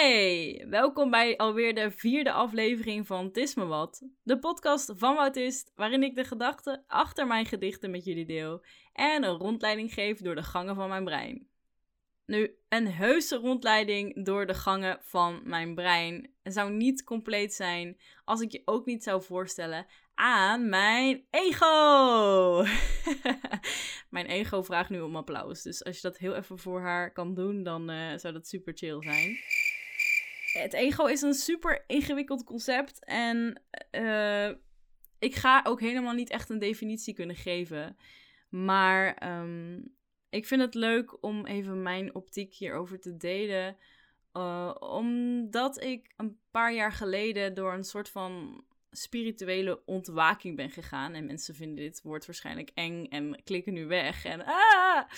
Hey, welkom bij alweer de vierde aflevering van Tisme Wat, de podcast van Woutist, waarin ik de gedachten achter mijn gedichten met jullie deel en een rondleiding geef door de gangen van mijn brein. Nu, een heuse rondleiding door de gangen van mijn brein zou niet compleet zijn als ik je ook niet zou voorstellen aan mijn ego. mijn ego vraagt nu om applaus. Dus als je dat heel even voor haar kan doen, dan uh, zou dat super chill zijn. Het ego is een super ingewikkeld concept. En uh, ik ga ook helemaal niet echt een definitie kunnen geven. Maar um, ik vind het leuk om even mijn optiek hierover te delen. Uh, omdat ik een paar jaar geleden door een soort van spirituele ontwaking ben gegaan. En mensen vinden dit woord waarschijnlijk eng en klikken nu weg. En ah!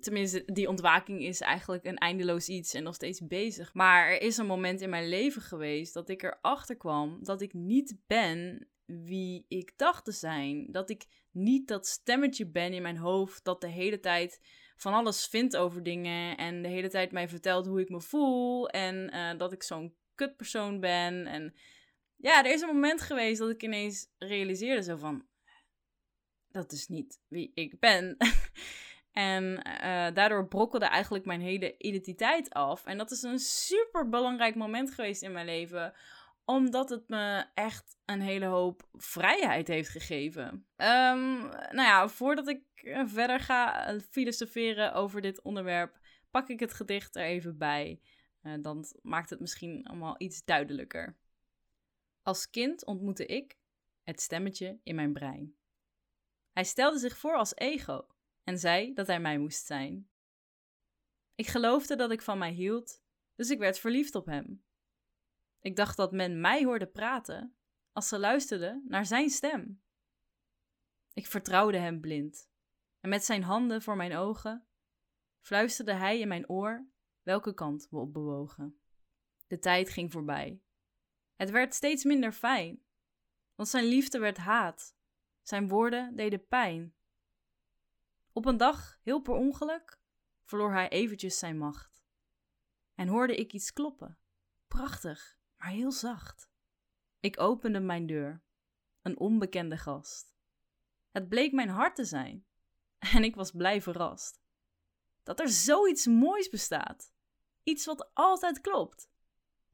Tenminste, die ontwaking is eigenlijk een eindeloos iets en nog steeds bezig. Maar er is een moment in mijn leven geweest dat ik erachter kwam dat ik niet ben wie ik dacht te zijn. Dat ik niet dat stemmetje ben in mijn hoofd dat de hele tijd van alles vindt over dingen en de hele tijd mij vertelt hoe ik me voel en uh, dat ik zo'n kutpersoon ben en ja, er is een moment geweest dat ik ineens realiseerde zo van, dat is niet wie ik ben. en uh, daardoor brokkelde eigenlijk mijn hele identiteit af. En dat is een super belangrijk moment geweest in mijn leven, omdat het me echt een hele hoop vrijheid heeft gegeven. Um, nou ja, voordat ik verder ga filosoferen over dit onderwerp, pak ik het gedicht er even bij. Uh, dan maakt het misschien allemaal iets duidelijker. Als kind ontmoette ik het stemmetje in mijn brein. Hij stelde zich voor als ego en zei dat hij mij moest zijn. Ik geloofde dat ik van mij hield, dus ik werd verliefd op hem. Ik dacht dat men mij hoorde praten als ze luisterde naar zijn stem. Ik vertrouwde hem blind en met zijn handen voor mijn ogen fluisterde hij in mijn oor welke kant we op bewogen. De tijd ging voorbij het werd steeds minder fijn, want zijn liefde werd haat. Zijn woorden deden pijn. Op een dag, heel per ongeluk, verloor hij eventjes zijn macht. En hoorde ik iets kloppen. Prachtig, maar heel zacht. Ik opende mijn deur. Een onbekende gast. Het bleek mijn hart te zijn. En ik was blij verrast. Dat er zoiets moois bestaat. Iets wat altijd klopt.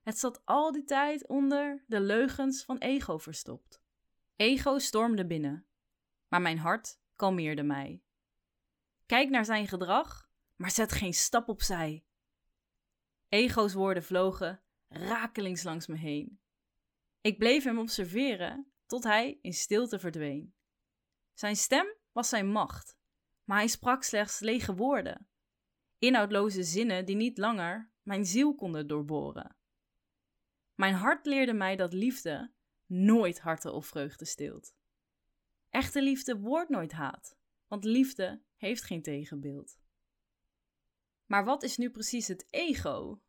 Het zat al die tijd onder de leugens van ego verstopt. Ego stormde binnen, maar mijn hart kalmeerde mij. Kijk naar zijn gedrag, maar zet geen stap opzij. Ego's woorden vlogen rakelings langs me heen. Ik bleef hem observeren tot hij in stilte verdween. Zijn stem was zijn macht, maar hij sprak slechts lege woorden, inhoudloze zinnen die niet langer mijn ziel konden doorboren. Mijn hart leerde mij dat liefde nooit harten of vreugde stilt. Echte liefde wordt nooit haat, want liefde heeft geen tegenbeeld. Maar wat is nu precies het ego?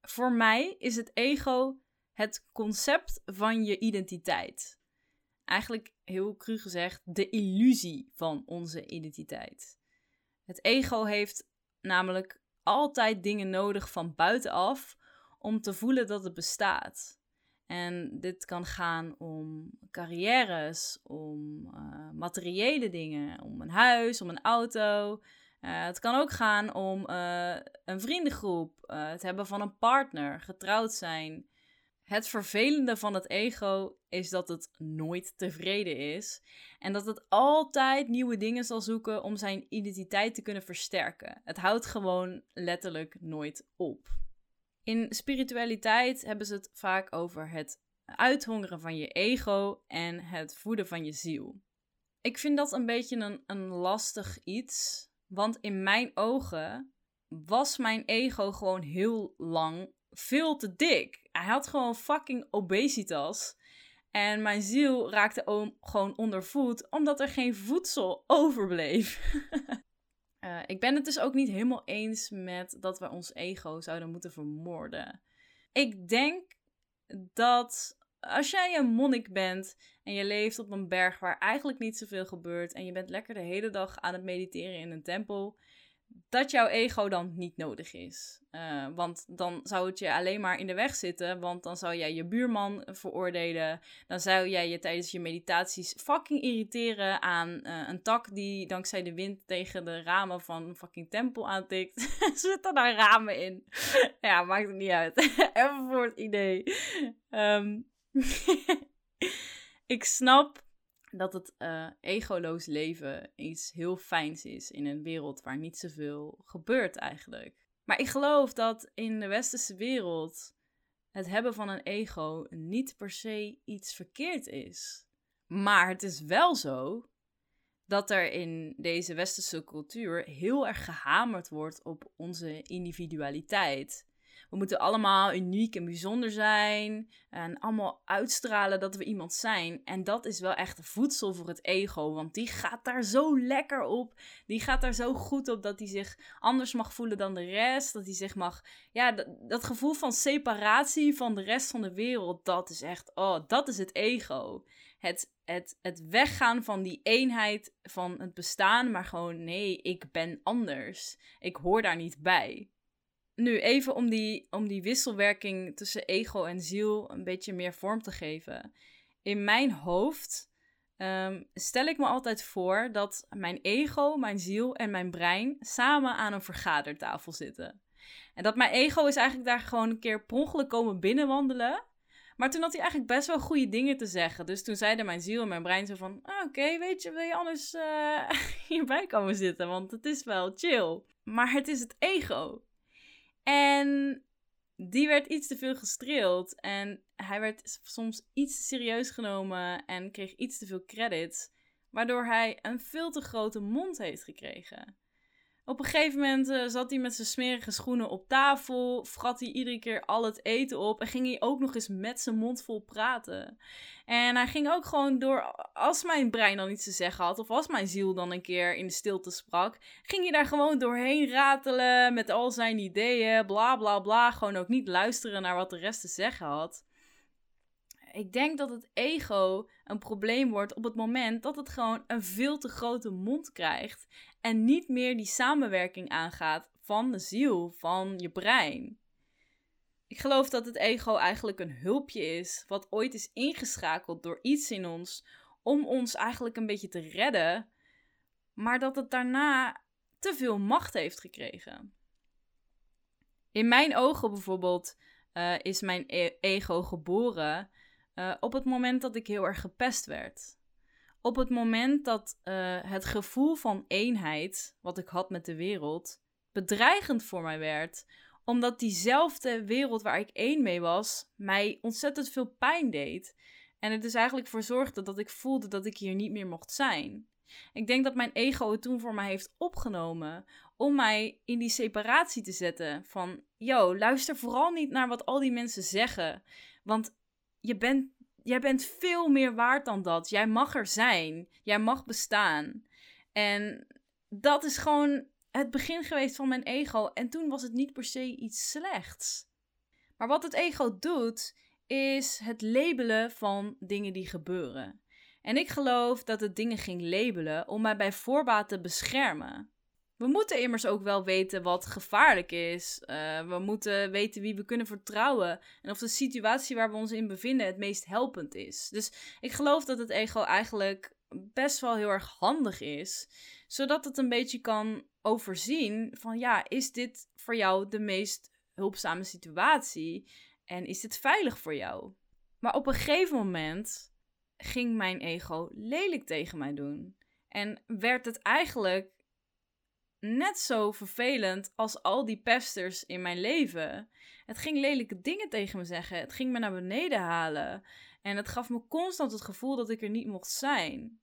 Voor mij is het ego het concept van je identiteit. Eigenlijk heel cru gezegd, de illusie van onze identiteit. Het ego heeft namelijk altijd dingen nodig van buitenaf om te voelen dat het bestaat. En dit kan gaan om carrières, om uh, materiële dingen, om een huis, om een auto. Uh, het kan ook gaan om uh, een vriendengroep, het hebben van een partner, getrouwd zijn. Het vervelende van het ego is dat het nooit tevreden is en dat het altijd nieuwe dingen zal zoeken om zijn identiteit te kunnen versterken. Het houdt gewoon letterlijk nooit op. In spiritualiteit hebben ze het vaak over het uithongeren van je ego en het voeden van je ziel. Ik vind dat een beetje een, een lastig iets, want in mijn ogen was mijn ego gewoon heel lang veel te dik. Hij had gewoon fucking obesitas. En mijn ziel raakte gewoon ondervoed omdat er geen voedsel overbleef. Uh, ik ben het dus ook niet helemaal eens met dat we ons ego zouden moeten vermoorden. Ik denk dat als jij een monnik bent en je leeft op een berg waar eigenlijk niet zoveel gebeurt en je bent lekker de hele dag aan het mediteren in een tempel, dat jouw ego dan niet nodig is. Uh, want dan zou het je alleen maar in de weg zitten, want dan zou jij je buurman veroordelen. Dan zou jij je tijdens je meditaties fucking irriteren aan uh, een tak die dankzij de wind tegen de ramen van een fucking tempel aantikt. Zitten daar ramen in? ja, maakt het niet uit. Even voor het idee. Um, ik snap dat het uh, egoloos leven iets heel fijns is in een wereld waar niet zoveel gebeurt eigenlijk. Maar ik geloof dat in de westerse wereld het hebben van een ego niet per se iets verkeerd is. Maar het is wel zo dat er in deze westerse cultuur heel erg gehamerd wordt op onze individualiteit. We moeten allemaal uniek en bijzonder zijn. En allemaal uitstralen dat we iemand zijn. En dat is wel echt voedsel voor het ego. Want die gaat daar zo lekker op. Die gaat daar zo goed op dat hij zich anders mag voelen dan de rest. Dat hij zich mag. Ja, dat, dat gevoel van separatie van de rest van de wereld. Dat is echt. Oh, dat is het ego. Het, het, het weggaan van die eenheid van het bestaan, maar gewoon nee, ik ben anders. Ik hoor daar niet bij. Nu even om die, om die wisselwerking tussen ego en ziel een beetje meer vorm te geven. In mijn hoofd ehm, stel ik me altijd voor dat mijn ego, mijn ziel en mijn brein samen aan een vergadertafel zitten. En dat mijn ego is eigenlijk daar gewoon een keer per ongeluk komen binnenwandelen. Maar toen had hij eigenlijk best wel goede dingen te zeggen. Dus toen zeiden mijn ziel en mijn brein zo van... Ah, Oké, weet je, wil je anders uh, hierbij komen zitten? Want het is wel chill. Maar het is het ego. En die werd iets te veel gestreeld. En hij werd soms iets te serieus genomen en kreeg iets te veel credits. Waardoor hij een veel te grote mond heeft gekregen. Op een gegeven moment uh, zat hij met zijn smerige schoenen op tafel, vrat hij iedere keer al het eten op en ging hij ook nog eens met zijn mond vol praten. En hij ging ook gewoon door, als mijn brein dan iets te zeggen had, of als mijn ziel dan een keer in de stilte sprak, ging hij daar gewoon doorheen ratelen met al zijn ideeën, bla bla bla, gewoon ook niet luisteren naar wat de rest te zeggen had. Ik denk dat het ego een probleem wordt op het moment dat het gewoon een veel te grote mond krijgt en niet meer die samenwerking aangaat van de ziel, van je brein. Ik geloof dat het ego eigenlijk een hulpje is, wat ooit is ingeschakeld door iets in ons om ons eigenlijk een beetje te redden, maar dat het daarna te veel macht heeft gekregen. In mijn ogen bijvoorbeeld uh, is mijn e ego geboren uh, op het moment dat ik heel erg gepest werd. Op het moment dat uh, het gevoel van eenheid, wat ik had met de wereld, bedreigend voor mij werd, omdat diezelfde wereld waar ik één mee was, mij ontzettend veel pijn deed. En het dus eigenlijk voor zorgde dat ik voelde dat ik hier niet meer mocht zijn. Ik denk dat mijn ego het toen voor mij heeft opgenomen om mij in die separatie te zetten. Van, yo, luister vooral niet naar wat al die mensen zeggen. Want je bent, jij bent veel meer waard dan dat. Jij mag er zijn. Jij mag bestaan. En dat is gewoon het begin geweest van mijn ego. En toen was het niet per se iets slechts. Maar wat het ego doet, is het labelen van dingen die gebeuren. En ik geloof dat het dingen ging labelen om mij bij voorbaat te beschermen. We moeten immers ook wel weten wat gevaarlijk is. Uh, we moeten weten wie we kunnen vertrouwen. En of de situatie waar we ons in bevinden het meest helpend is. Dus ik geloof dat het ego eigenlijk best wel heel erg handig is. Zodat het een beetje kan overzien van ja, is dit voor jou de meest hulpzame situatie? En is dit veilig voor jou? Maar op een gegeven moment ging mijn ego lelijk tegen mij doen. En werd het eigenlijk net zo vervelend als al die pesters in mijn leven. Het ging lelijke dingen tegen me zeggen. Het ging me naar beneden halen. En het gaf me constant het gevoel dat ik er niet mocht zijn.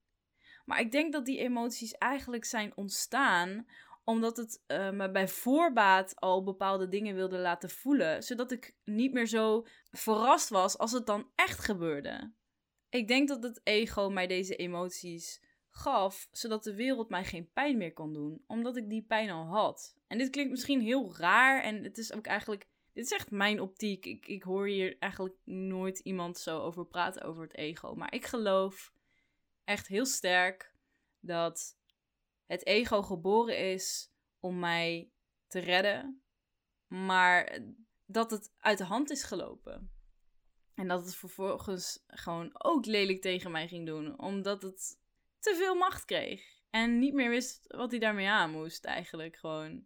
Maar ik denk dat die emoties eigenlijk zijn ontstaan omdat het uh, me bij voorbaat al bepaalde dingen wilde laten voelen, zodat ik niet meer zo verrast was als het dan echt gebeurde. Ik denk dat het ego mij deze emoties gaf, zodat de wereld mij geen pijn meer kon doen, omdat ik die pijn al had. En dit klinkt misschien heel raar en het is ook eigenlijk, dit is echt mijn optiek. Ik, ik hoor hier eigenlijk nooit iemand zo over praten over het ego, maar ik geloof echt heel sterk dat het ego geboren is om mij te redden, maar dat het uit de hand is gelopen. En dat het vervolgens gewoon ook lelijk tegen mij ging doen, omdat het te veel macht kreeg. En niet meer wist wat hij daarmee aan moest, eigenlijk gewoon.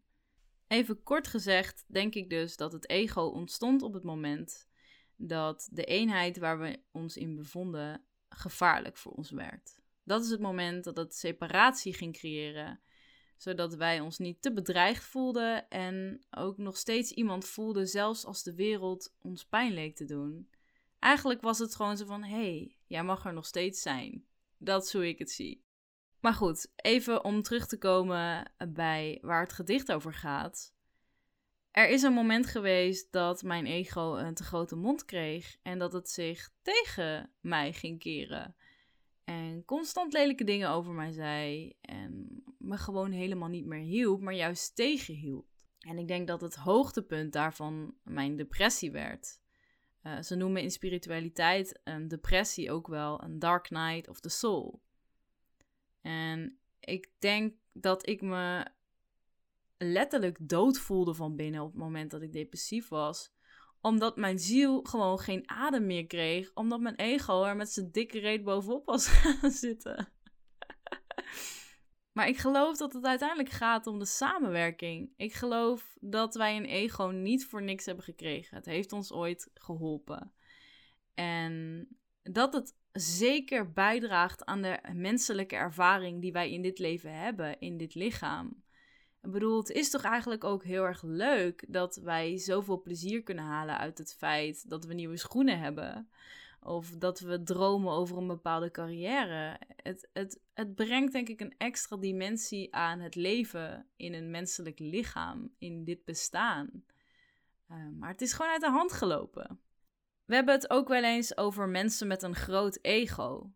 Even kort gezegd, denk ik dus dat het ego ontstond op het moment dat de eenheid waar we ons in bevonden gevaarlijk voor ons werd. Dat is het moment dat het separatie ging creëren, zodat wij ons niet te bedreigd voelden en ook nog steeds iemand voelden, zelfs als de wereld ons pijn leek te doen. Eigenlijk was het gewoon zo van: hé, hey, jij mag er nog steeds zijn. Dat is hoe ik het zie. Maar goed, even om terug te komen bij waar het gedicht over gaat. Er is een moment geweest dat mijn ego een te grote mond kreeg en dat het zich tegen mij ging keren. En constant lelijke dingen over mij zei en me gewoon helemaal niet meer hielp, maar juist tegenhield. En ik denk dat het hoogtepunt daarvan mijn depressie werd. Uh, ze noemen in spiritualiteit een depressie ook wel een dark night of the soul. En ik denk dat ik me letterlijk dood voelde van binnen op het moment dat ik depressief was. Omdat mijn ziel gewoon geen adem meer kreeg. Omdat mijn ego er met zijn dikke reet bovenop was gaan zitten. Maar ik geloof dat het uiteindelijk gaat om de samenwerking. Ik geloof dat wij een ego niet voor niks hebben gekregen. Het heeft ons ooit geholpen. En dat het zeker bijdraagt aan de menselijke ervaring die wij in dit leven hebben, in dit lichaam. Ik bedoel, het is toch eigenlijk ook heel erg leuk dat wij zoveel plezier kunnen halen uit het feit dat we nieuwe schoenen hebben. Of dat we dromen over een bepaalde carrière. Het, het, het brengt denk ik een extra dimensie aan het leven in een menselijk lichaam, in dit bestaan. Uh, maar het is gewoon uit de hand gelopen. We hebben het ook wel eens over mensen met een groot ego.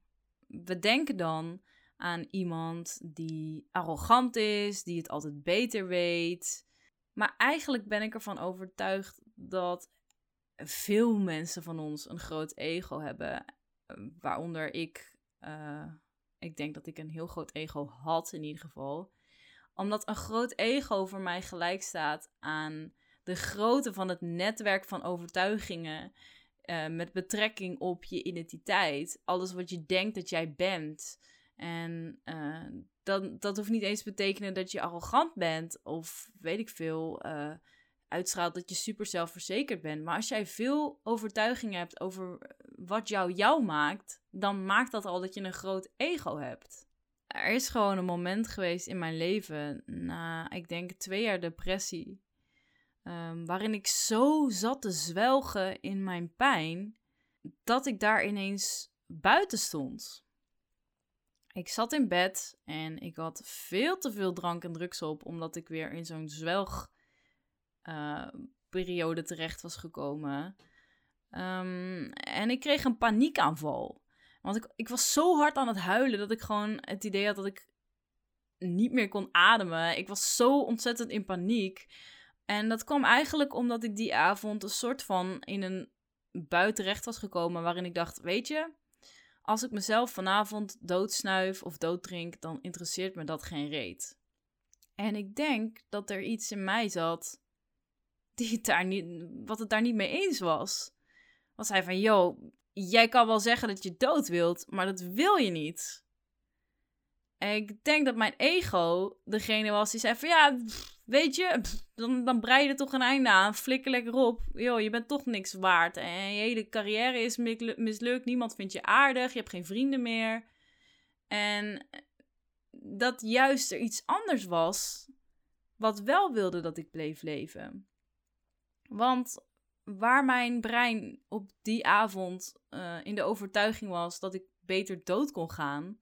We denken dan aan iemand die arrogant is, die het altijd beter weet. Maar eigenlijk ben ik ervan overtuigd dat veel mensen van ons een groot ego hebben. Waaronder ik. Uh, ik denk dat ik een heel groot ego had in ieder geval. Omdat een groot ego voor mij gelijk staat aan de grootte van het netwerk van overtuigingen uh, met betrekking op je identiteit. Alles wat je denkt dat jij bent. En uh, dan, dat hoeft niet eens te betekenen dat je arrogant bent of weet ik veel, uh, uitstraalt dat je super zelfverzekerd bent. Maar als jij veel overtuiging hebt over wat jou jou maakt, dan maakt dat al dat je een groot ego hebt. Er is gewoon een moment geweest in mijn leven, na ik denk twee jaar depressie, um, waarin ik zo zat te zwelgen in mijn pijn, dat ik daar ineens buiten stond. Ik zat in bed en ik had veel te veel drank en drugs op, omdat ik weer in zo'n zwelgperiode uh, terecht was gekomen. Um, en ik kreeg een paniekaanval. Want ik, ik was zo hard aan het huilen dat ik gewoon het idee had dat ik niet meer kon ademen. Ik was zo ontzettend in paniek. En dat kwam eigenlijk omdat ik die avond een soort van in een bui terecht was gekomen waarin ik dacht, weet je, als ik mezelf vanavond doodsnuif of dooddrink, dan interesseert me dat geen reet. En ik denk dat er iets in mij zat die het wat het daar niet mee eens was. Was hij van, yo, jij kan wel zeggen dat je dood wilt, maar dat wil je niet. En ik denk dat mijn ego degene was die zei van, ja, weet je, dan, dan brei je er toch een einde aan. Flikker lekker op. Yo, je bent toch niks waard. En je hele carrière is mislukt. Niemand vindt je aardig. Je hebt geen vrienden meer. En dat juist er iets anders was. Wat wel wilde dat ik bleef leven. Want waar mijn brein op die avond uh, in de overtuiging was dat ik beter dood kon gaan,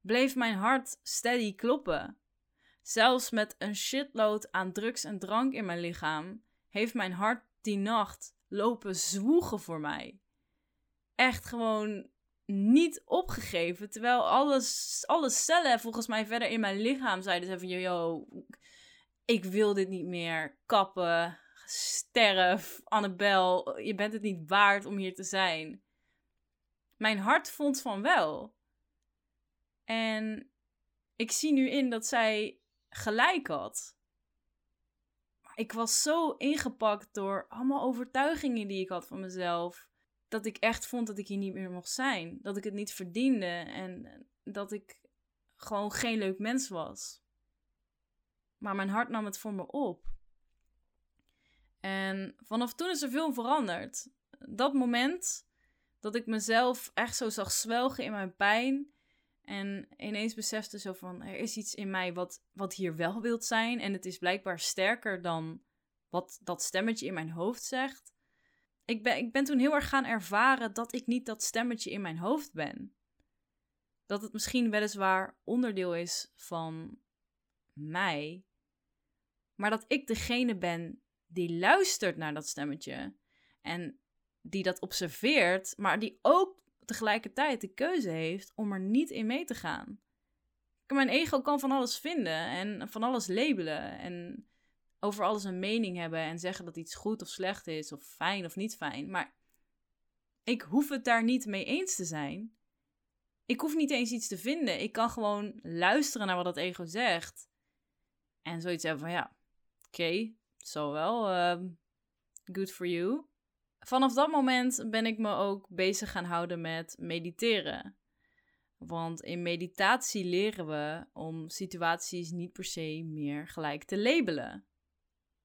bleef mijn hart steady kloppen. Zelfs met een shitload aan drugs en drank in mijn lichaam, heeft mijn hart die nacht lopen zwoegen voor mij. Echt gewoon niet opgegeven. Terwijl alles, alle cellen volgens mij verder in mijn lichaam zeiden ze van... Yo, ik wil dit niet meer. Kappen, sterf, Annabel, je bent het niet waard om hier te zijn. Mijn hart vond van wel. En ik zie nu in dat zij gelijk had. Ik was zo ingepakt door allemaal overtuigingen die ik had van mezelf. Dat ik echt vond dat ik hier niet meer mocht zijn. Dat ik het niet verdiende en dat ik gewoon geen leuk mens was. Maar mijn hart nam het voor me op. En vanaf toen is er veel veranderd. Dat moment dat ik mezelf echt zo zag zwelgen in mijn pijn. En ineens besefte zo van, er is iets in mij wat, wat hier wel wilt zijn. En het is blijkbaar sterker dan wat dat stemmetje in mijn hoofd zegt. Ik ben, ik ben toen heel erg gaan ervaren dat ik niet dat stemmetje in mijn hoofd ben. Dat het misschien weliswaar onderdeel is van mij. Maar dat ik degene ben die luistert naar dat stemmetje. En die dat observeert, maar die ook tegelijkertijd de keuze heeft om er niet in mee te gaan. Mijn ego kan van alles vinden en van alles labelen en over alles een mening hebben en zeggen dat iets goed of slecht is of fijn of niet fijn. Maar ik hoef het daar niet mee eens te zijn. Ik hoef niet eens iets te vinden. Ik kan gewoon luisteren naar wat dat ego zegt. En zoiets hebben van ja, oké, zo wel. Uh, good for you vanaf dat moment ben ik me ook bezig gaan houden met mediteren. Want in meditatie leren we om situaties niet per se meer gelijk te labelen.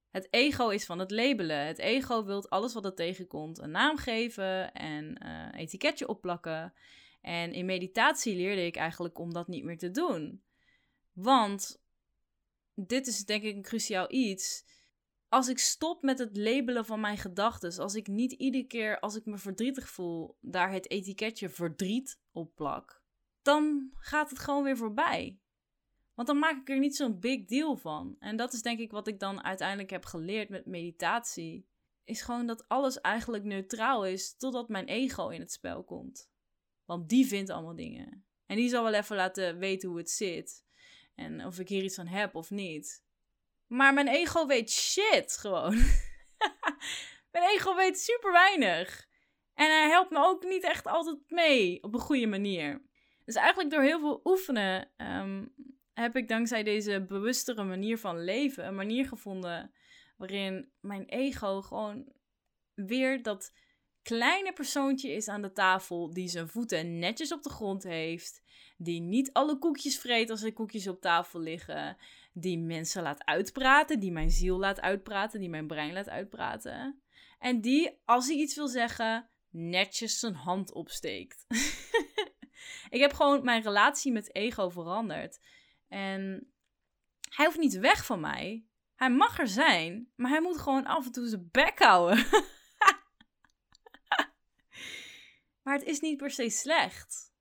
Het ego is van het labelen. Het ego wil alles wat het tegenkomt een naam geven en een uh, etiketje opplakken. En in meditatie leerde ik eigenlijk om dat niet meer te doen. Want dit is denk ik een cruciaal iets als ik stop met het labelen van mijn gedachten, als ik niet iedere keer als ik me verdrietig voel, daar het etiketje verdriet op plak, dan gaat het gewoon weer voorbij. Want dan maak ik er niet zo'n big deal van. En dat is denk ik wat ik dan uiteindelijk heb geleerd met meditatie. Is gewoon dat alles eigenlijk neutraal is totdat mijn ego in het spel komt. Want die vindt allemaal dingen. En die zal wel even laten weten hoe het zit. En of ik hier iets van heb of niet. Maar mijn ego weet shit gewoon. mijn ego weet super weinig. En hij helpt me ook niet echt altijd mee op een goede manier. Dus eigenlijk door heel veel oefenen ehm, heb ik dankzij deze bewustere manier van leven een manier gevonden waarin mijn ego gewoon weer dat kleine persoontje is aan de tafel die zijn voeten netjes op de grond heeft, die niet alle koekjes vreet als er koekjes op tafel liggen, die mensen laat uitpraten, die mijn ziel laat uitpraten, die mijn brein laat uitpraten. En die, als hij iets wil zeggen, netjes zijn hand opsteekt. ik heb gewoon mijn relatie met ego veranderd. En hij hoeft niet weg van mij. Hij mag er zijn, maar hij moet gewoon af en toe zijn bek houden. maar het is niet per se slecht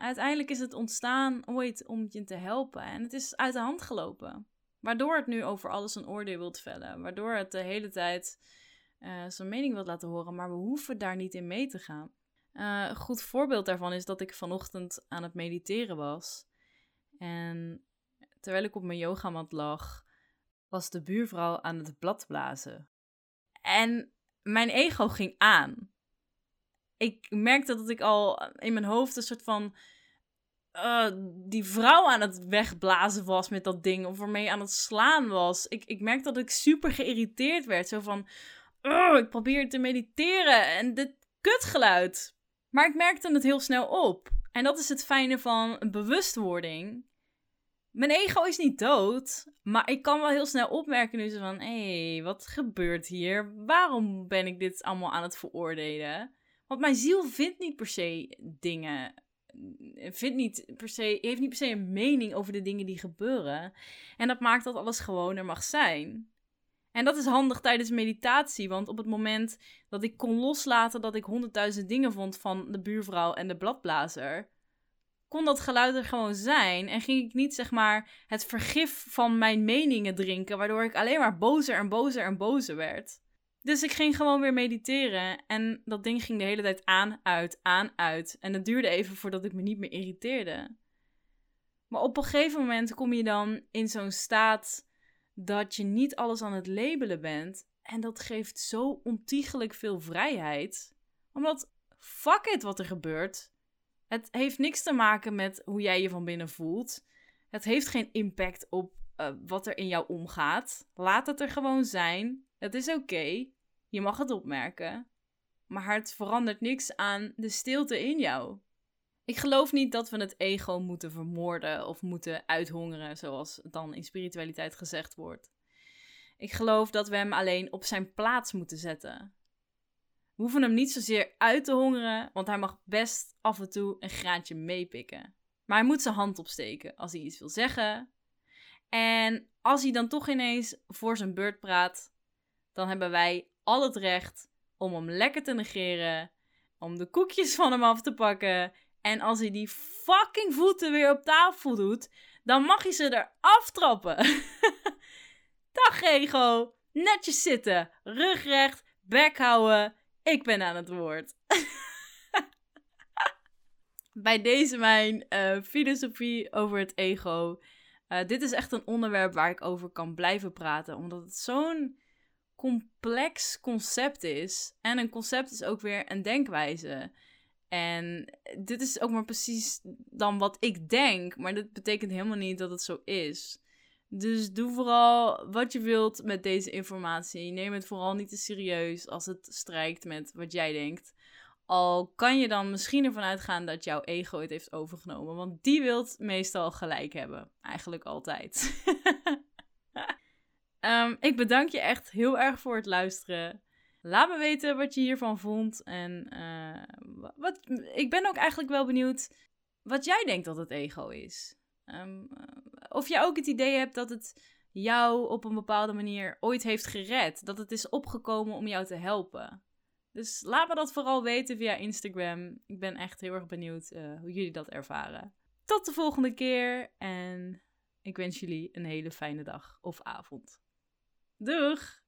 uiteindelijk is het ontstaan ooit om je te helpen. En het is uit de hand gelopen. Waardoor het nu over alles een oordeel wilt vellen. Waardoor het de hele tijd uh, zijn mening wilt laten horen. Maar we hoeven daar niet in mee te gaan. Uh, een goed voorbeeld daarvan is dat ik vanochtend aan het mediteren was. En terwijl ik op mijn yogamat lag, was de buurvrouw aan het bladblazen. En mijn ego ging aan ik merkte dat ik al in mijn hoofd een soort van. Uh, die vrouw aan het wegblazen was met dat ding. Of ermee aan het slaan was. Ik, ik merkte dat ik super geïrriteerd werd. Zo van. Oh, ik probeer te mediteren en dit kutgeluid. Maar ik merkte het heel snel op. En dat is het fijne van bewustwording. Mijn ego is niet dood, maar ik kan wel heel snel opmerken nu zo van... Hé, hey, wat gebeurt hier? Waarom ben ik dit allemaal aan het veroordelen? Want mijn ziel vindt niet per se dingen. Vindt niet per se, heeft niet per se een mening over de dingen die gebeuren. En dat maakt dat alles gewoon er mag zijn. En dat is handig tijdens meditatie, want op het moment dat ik kon loslaten dat ik honderdduizend dingen vond van de buurvrouw en de bladblazer, kon dat geluid er gewoon zijn en ging ik niet zeg maar het vergif van mijn meningen drinken, waardoor ik alleen maar bozer en bozer en bozer werd. Dus ik ging gewoon weer mediteren. En dat ding ging de hele tijd aan, uit, aan, uit. En het duurde even voordat ik me niet meer irriteerde. Maar op een gegeven moment kom je dan in zo'n staat dat je niet alles aan het labelen bent. En dat geeft zo ontiegelijk veel vrijheid. Omdat, fuck it wat er gebeurt. Het heeft niks te maken met hoe jij je van binnen voelt. Het heeft geen impact op eh, wat er in jou omgaat. Laat het er gewoon zijn. Het is oké. Je mag het opmerken. Maar het verandert niks aan de stilte in jou. Ik geloof niet dat we het ego moeten vermoorden of moeten uithongeren, zoals dan in spiritualiteit gezegd wordt. Ik geloof dat we hem alleen op zijn plaats moeten zetten. We hoeven hem niet zozeer uit te hongeren, want hij mag best af en toe een graantje meepikken. Maar hij moet zijn hand opsteken als hij iets wil zeggen. En als hij dan toch ineens voor zijn beurt praat, dan hebben wij al het recht om hem lekker te negeren, om de koekjes van hem af te pakken. En als hij die fucking voeten weer op tafel doet, dan mag je ze er aftrappen. Dag ego, netjes zitten, rug recht, bek houden. Ik ben aan het woord. Bij deze mijn uh, filosofie over het ego. Uh, dit is echt een onderwerp waar ik over kan blijven praten, omdat het zo'n complex concept is. En een concept is ook weer een denkwijze. En dit is ook maar precies dan wat ik denk, maar dat betekent helemaal niet dat het zo is. Dus doe vooral wat je wilt met deze informatie. Neem het vooral niet te serieus als het strijkt met wat jij denkt. Al kan je dan misschien ervan uitgaan dat jouw ego het heeft overgenomen. Want die wilt meestal gelijk hebben. Eigenlijk altijd. um, ik bedank je echt heel erg voor het luisteren. Laat me weten wat je hiervan vond. En uh, wat, ik ben ook eigenlijk wel benieuwd wat jij denkt dat het ego is. Um, of jij ook het idee hebt dat het jou op een bepaalde manier ooit heeft gered. Dat het is opgekomen om jou te helpen. Dus laat me dat vooral weten via Instagram. Ik ben echt heel erg benieuwd uh, hoe jullie dat ervaren. Tot de volgende keer en ik wens jullie een hele fijne dag of avond. Doeg!